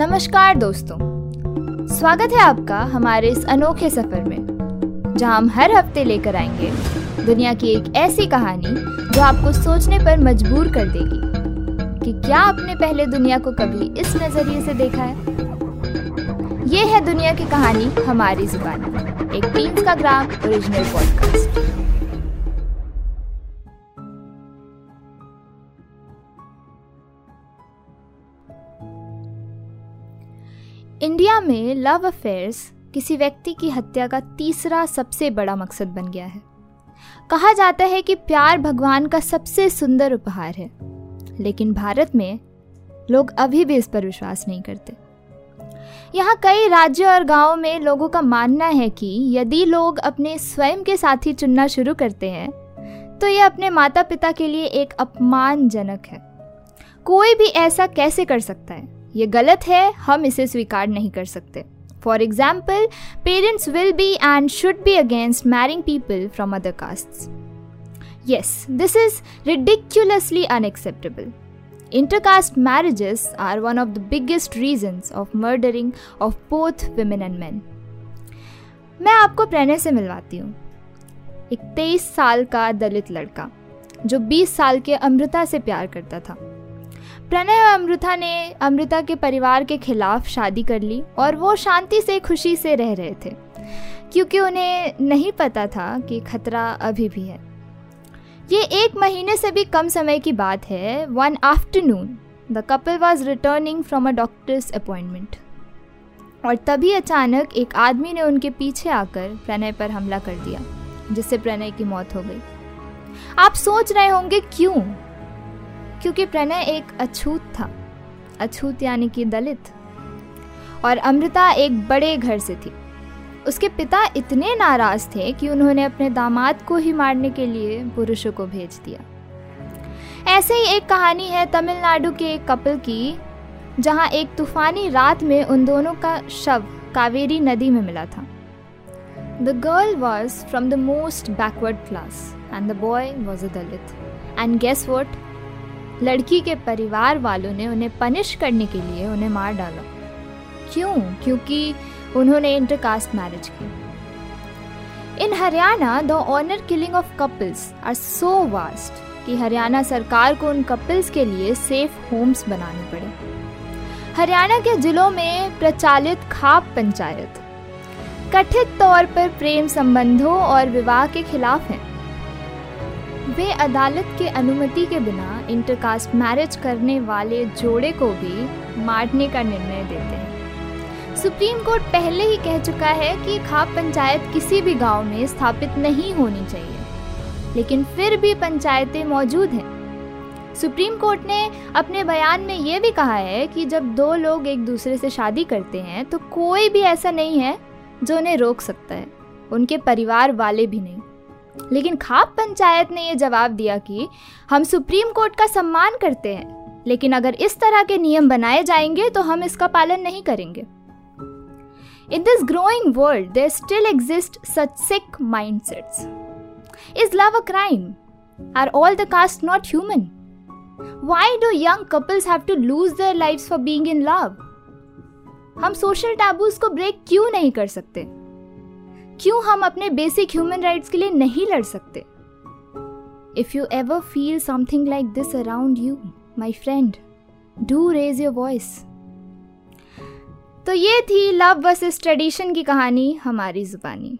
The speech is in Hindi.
नमस्कार दोस्तों। स्वागत है आपका हमारे इस अनोखे सफ़र में, जहाँ हम हर हफ़्ते लेकर आएँगे दुनिया की एक ऐसी कहानी जो आपको सोचने पर मजबूर कर देगी कि क्या आपने पहले दुनिया को कभी इस नज़रिए से देखा है। ये है दुनिया की कहानी हमारी जुबानी, एक टीम्स का ग्राम ओरिजिनल पॉडकास्ट इंडिया में लव अफेयर्स किसी व्यक्ति की हत्या का तीसरा सबसे बड़ा मकसद बन गया है। कहा जाता है कि प्यार भगवान का सबसे सुंदर उपहार है, लेकिन भारत में लोग अभी भी इस पर विश्वास नहीं करते। यहाँ कई राज्यों और गाँवों में लोगों का मानना है कि यदि लोग अपने स्वयं के साथी चुनना शुरू करते हैं तो यह अपने माता पिता के लिए एक अपमानजनक है। कोई भी ऐसा कैसे कर सकता है? ये गलत है, हम इसे स्वीकार नहीं कर सकते। For example parents will be and should be against marrying people from other caste yes this is ridiculously unacceptable Intercaste marriages are one of the biggest reasons of murdering of both women and men. मैं आपको प्रणय से मिलवाती हूँ। एक तेईस साल का दलित लड़का, जो 20 साल के अमृता से प्यार करता था। प्रणय और अमृता ने अमृता के परिवार के खिलाफ शादी कर ली और वो शांति से खुशी से रह रहे थे, क्योंकि उन्हें नहीं पता था कि खतरा अभी भी है। ये एक महीने से भी कम समय की बात है one afternoon the couple was returning from a doctor's appointment और तभी अचानक एक आदमी ने उनके पीछे आकर प्रणय पर हमला कर दिया, जिससे प्रणय की मौत हो गई। आप सोच रहे होंगे, क्यों? क्योंकि प्रणय एक अछूत था। अछूत यानी कि दलित। और अमृता एक बड़े घर से थी। उसके पिता इतने नाराज़ थे कि उन्होंने अपने दामाद को ही मारने के लिए पुरुषों को भेज दिया। ऐसे ही एक कहानी है तमिलनाडु के एक कपल की, जहाँ एक तूफानी रात में उन दोनों का शव कावेरी नदी में मिला था। The girl was from the most backward class and the boy was a Dalit. And guess what लड़की के परिवार वालों ने उन्हें पनिश करने के लिए उन्हें मार डाला। क्यों? क्योंकि उन्होंने इंटरकास्ट मैरिज की। In Haryana the honour killing of couples are so vast कि हरियाणा सरकार को उन कपल्स के लिए सेफ़ होम्स बनाने पड़े। हरियाणा के जिलों में प्रचालित खाप पंचायत, कथित तौर पर प्रेम संबंधों और विवाह के खिलाफ हैं। वे अदालत के अनुमति के बिना इंटरकास्ट मैरिज करने वाले जोड़े को भी मारने का निर्णय देते हैं। सुप्रीम कोर्ट पहले ही कह चुका है कि खाप पंचायत किसी भी गाँव में स्थापित नहीं होनी चाहिए, लेकिन फिर भी पंचायतें मौजूद हैं। सुप्रीम कोर्ट ने अपने बयान में यह भी कहा है कि जब दो लोग एक दूसरे से शादी करते हैं तो कोई भी ऐसा नहीं है जो उन्हें रोक सकता है। उनके परिवार वाले भी नहीं। लेकिन खाप पंचायत ने यह जवाब दिया कि हम सुप्रीम कोर्ट का सम्मान करते हैं, लेकिन अगर इस तरह के नियम बनाए जाएँगे तो हम इसका पालन नहीं करेंगे। In this growing world there still exist such sick mindsets is love a crime are all the caste not human why do young couples have to lose their life for being in love हम सोशल टैबूज को ब्रेक क्यों नहीं कर सकते? क्यों हम अपने बेसिक ह्यूमन राइट्स के लिए नहीं लड़ सकते? If you ever feel something like this around you my friend do raise your voice तो ये थी लव वर्सेस ट्रेडिशन की कहानी, हमारी जुबानी।